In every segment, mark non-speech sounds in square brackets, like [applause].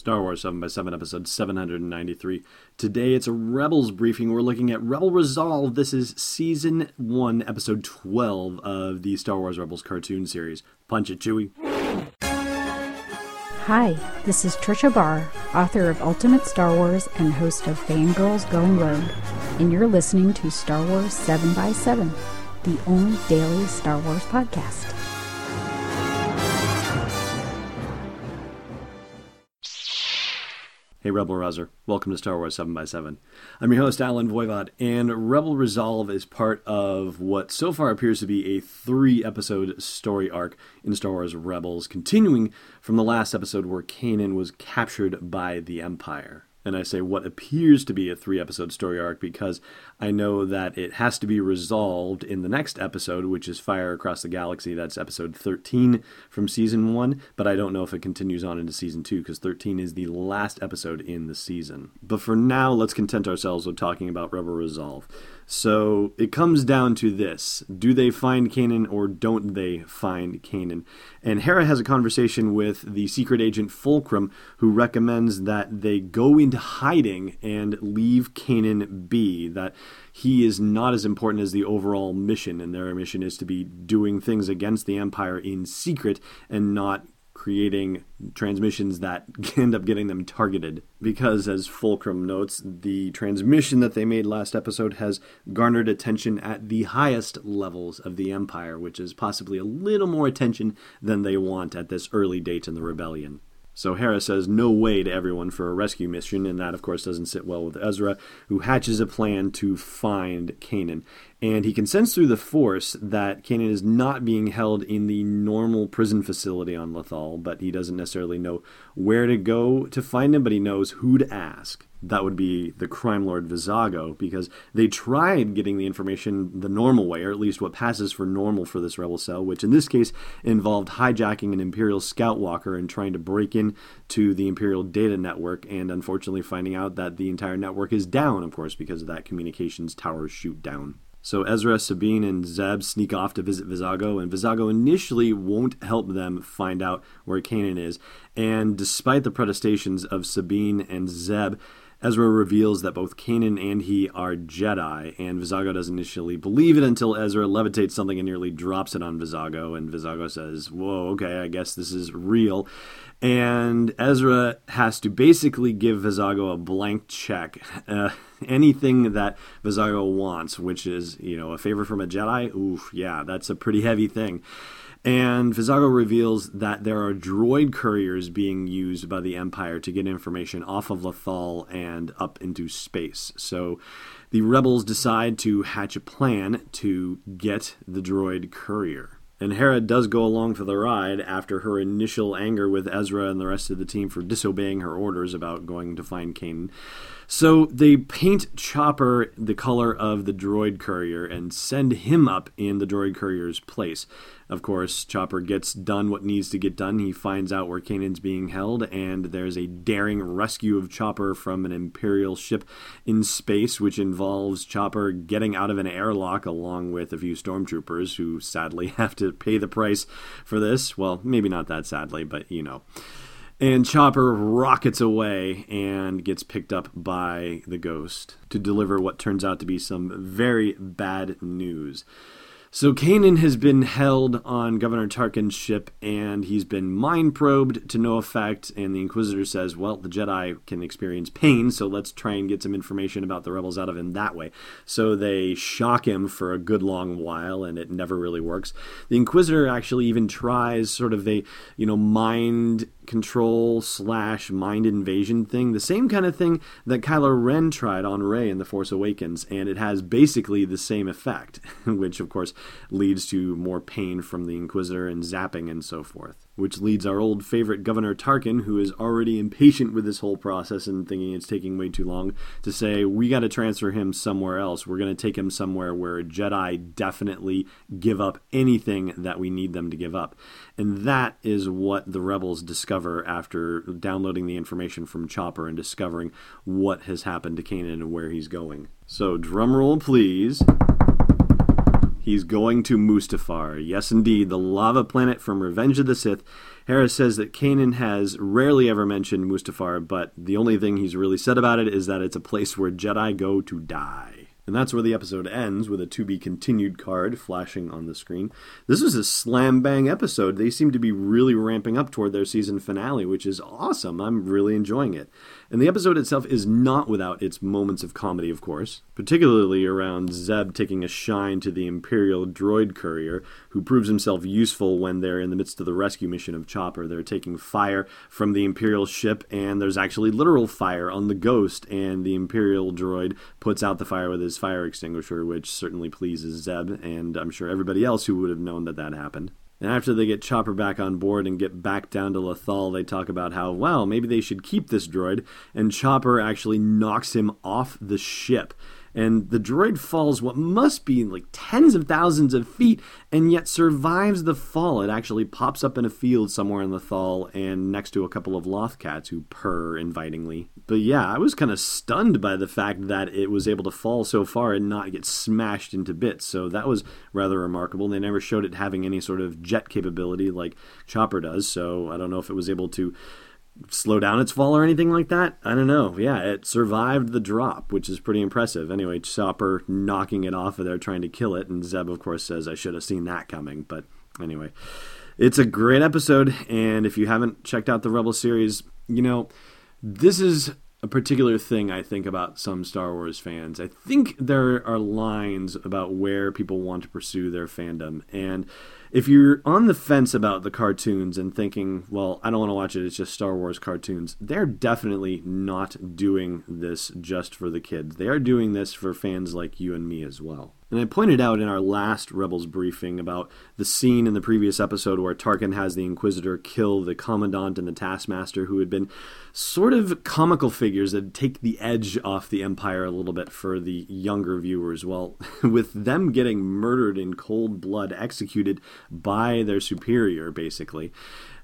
Star Wars 7 by 7 episode 793. Today it's a Rebels briefing. We're looking at Rebel Resolve. This is season 1, episode 12 of the Star Wars Rebels cartoon series. Punch it, Chewie. Hi, this is Tricia Barr, author of Ultimate Star Wars and host of Fangirls Going Rogue, and you're listening to Star Wars 7 by 7 the only daily Star Wars podcast. Hey, Rebel Rouser. Welcome to Star Wars 7 by 7 I'm your host, Allen Voivod, and Rebel Resolve is part of what so far appears to be a three episode story arc in Star Wars Rebels, continuing from the last episode where Kanan was captured by the Empire and I say what appears to be a three episode story arc because I know that it has to be resolved in the next episode, which is Fire Across the Galaxy. That's episode 13 from season one, but I don't know if it continues on into season two because 13 is the last episode in the season. But for now, let's content ourselves with talking about Rebel Resolve. So it comes down to this do they find Kanan or don't they find Kanan? And Hera has a conversation with the secret agent Fulcrum, who recommends that they go into hiding and leave Kanan be, that he is not as important as the overall mission, and their mission is to be doing things against the Empire in secret and not creating transmissions that [laughs] end up getting them targeted. Because, as Fulcrum notes, the transmission that they made last episode has garnered attention at the highest levels of the Empire, which is possibly a little more attention than they want at this early date in the rebellion. So Hera says no way to everyone for a rescue mission, and that, of course, doesn't sit well with Ezra, who hatches a plan to find Kanan. And he can sense through the Force that Kanan is not being held in the normal prison facility on Lothal, but he doesn't necessarily know where to go to find him, but he knows who to ask that would be the crime lord Vizago, because they tried getting the information the normal way, or at least what passes for normal for this rebel cell, which in this case involved hijacking an Imperial scout walker and trying to break in to the Imperial data network, and unfortunately finding out that the entire network is down, of course, because of that communications tower shoot down. So Ezra, Sabine, and Zeb sneak off to visit Vizago, and Vizago initially won't help them find out where Kanan is. And despite the protestations of Sabine and Zeb, Ezra reveals that both Kanan and he are Jedi, and Vizago doesn't initially believe it until Ezra levitates something and nearly drops it on Vizago, and Vizago says, Whoa, okay, I guess this is real. And Ezra has to basically give Vizago a blank check. [laughs] Uh, anything that Vizago wants, which is, you know, a favor from a Jedi, oof, yeah, that's a pretty heavy thing. And Vizago reveals that there are droid couriers being used by the Empire to get information off of Lothal and up into space. So the rebels decide to hatch a plan to get the droid courier. And Hera does go along for the ride after her initial anger with Ezra and the rest of the team for disobeying her orders about going to find Kanan. So they paint Chopper the color of the droid courier and send him up in the droid courier's place. Of course, Chopper gets done what needs to get done. He finds out where Kanan's being held, and there's a daring rescue of Chopper from an Imperial ship in space, which involves Chopper getting out of an airlock along with a few stormtroopers who sadly [laughs] have to pay the price for this. Well, maybe not that sadly, but you know. And Chopper rockets away and gets picked up by the ghost to deliver what turns out to be some very bad news. So Kanan has been held on Governor Tarkin's ship and he's been mind probed to no effect. And the Inquisitor says, well, the Jedi can experience pain, so let's try and get some information about the rebels out of him that way. So they shock him for a good long while and it never really works. The Inquisitor actually even tries sort of a, you know, mind control slash mind invasion thing, the same kind of thing that Kylo Ren tried on Rey in The Force Awakens, and it has basically the same effect, [laughs] which of course leads to more pain from the Inquisitor and zapping and so forth which leads our old favorite Governor Tarkin, who is already impatient with this whole process and thinking it's taking way too long, to say, we got to transfer him somewhere else. We're going to take him somewhere where Jedi definitely give up anything that we need them to give up. And that is what the rebels discover after downloading the information from Chopper and discovering what has happened to Kanan and where he's going. So, drumroll, please. He's going to Mustafar. Yes, indeed, the lava planet from Revenge of the Sith. Hera says that Kanan has rarely ever mentioned Mustafar, but the only thing he's really said about it is that it's a place where Jedi go to die. And that's where the episode ends with a to be continued card flashing on the screen. This was a slam bang episode. They seem to be really ramping up toward their season finale, which is awesome. I'm really enjoying it. And the episode itself is not without its moments of comedy, of course, particularly around Zeb taking a shine to the Imperial droid courier, who proves himself useful when they're in the midst of the rescue mission of Chopper. They're taking fire from the Imperial ship, and there's actually literal fire on the Ghost, and the Imperial droid puts out the fire with his fire extinguisher, which certainly pleases Zeb, and I'm sure everybody else who would have known that that happened. And after they get Chopper back on board and get back down to Lothal, they talk about how, well, maybe they should keep this droid. And Chopper actually knocks him off the ship and the droid falls what must be like tens of thousands of feet and yet survives the fall. It actually pops up in a field somewhere in Lothal and next to a couple of Lothcats who purr invitingly. But yeah, I was kind of stunned by the fact that it was able to fall so far and not get smashed into bits. So that was rather remarkable. They never showed it having any sort of jet capability like Chopper does, so I don't know if it was able to slow down its fall or anything like that. I don't know. Yeah, it survived the drop, which is pretty impressive. Anyway, Chopper knocking it off of there trying to kill it, and Zeb, of course, says, I should have seen that coming. But anyway, it's a great episode, and if you haven't checked out the Rebel series, you know, this is a particular thing I think about some Star Wars fans. I think there are lines about where people want to pursue their fandom, and if you're on the fence about the cartoons and thinking, well, I don't want to watch it, it's just Star Wars cartoons, they're definitely not doing this just for the kids. They are doing this for fans like you and me as well. And I pointed out in our last Rebels briefing about the scene in the previous episode where Tarkin has the Inquisitor kill the Commandant and the Taskmaster, who had been sort of comical figures that take the edge off the Empire a little bit for the younger viewers. Well, [laughs] with them getting murdered in cold blood, executed by their superior, basically,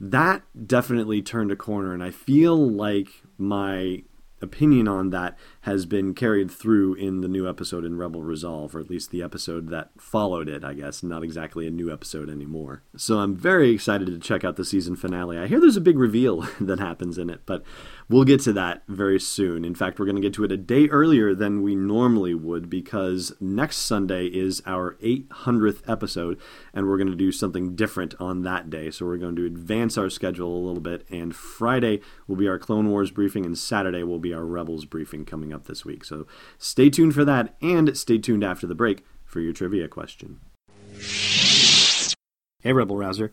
that definitely turned a corner. And I feel like my opinion on that has been carried through in the new episode in Rebel Resolve, or at least the episode that followed it, I guess, not exactly a new episode anymore. So I'm very excited to check out the season finale. I hear there's a big reveal [laughs] that happens in it, but we'll get to that very soon. In fact, we're going to get to it a day earlier than we normally would because next Sunday is our 800th episode, and we're going to do something different on that day. So we're going to advance our schedule a little bit, and Friday will be our Clone Wars briefing, and Saturday will be our Rebels briefing coming up this week. So stay tuned for that, and stay tuned after the break for your trivia question. Hey, Rebel Rouser.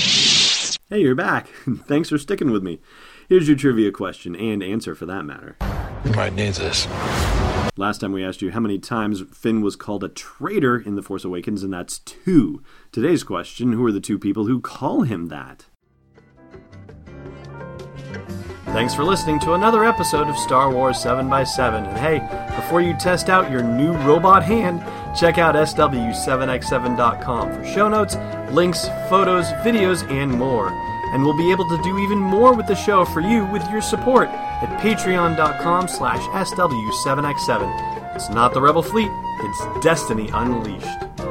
Hey, you're back. [laughs] Thanks for sticking with me. Here's your trivia question and answer for that matter. You might need this. Last time we asked you how many times Finn was called a traitor in The Force Awakens, and that's two. Today's question who are the two people who call him that? Thanks for listening to another episode of Star Wars 7x7. And hey, before you test out your new robot hand, check out SW7x7.com for show notes, links, photos, videos, and more. And we'll be able to do even more with the show for you with your support at patreon.com slash SW7x7. It's not the Rebel Fleet, it's Destiny Unleashed.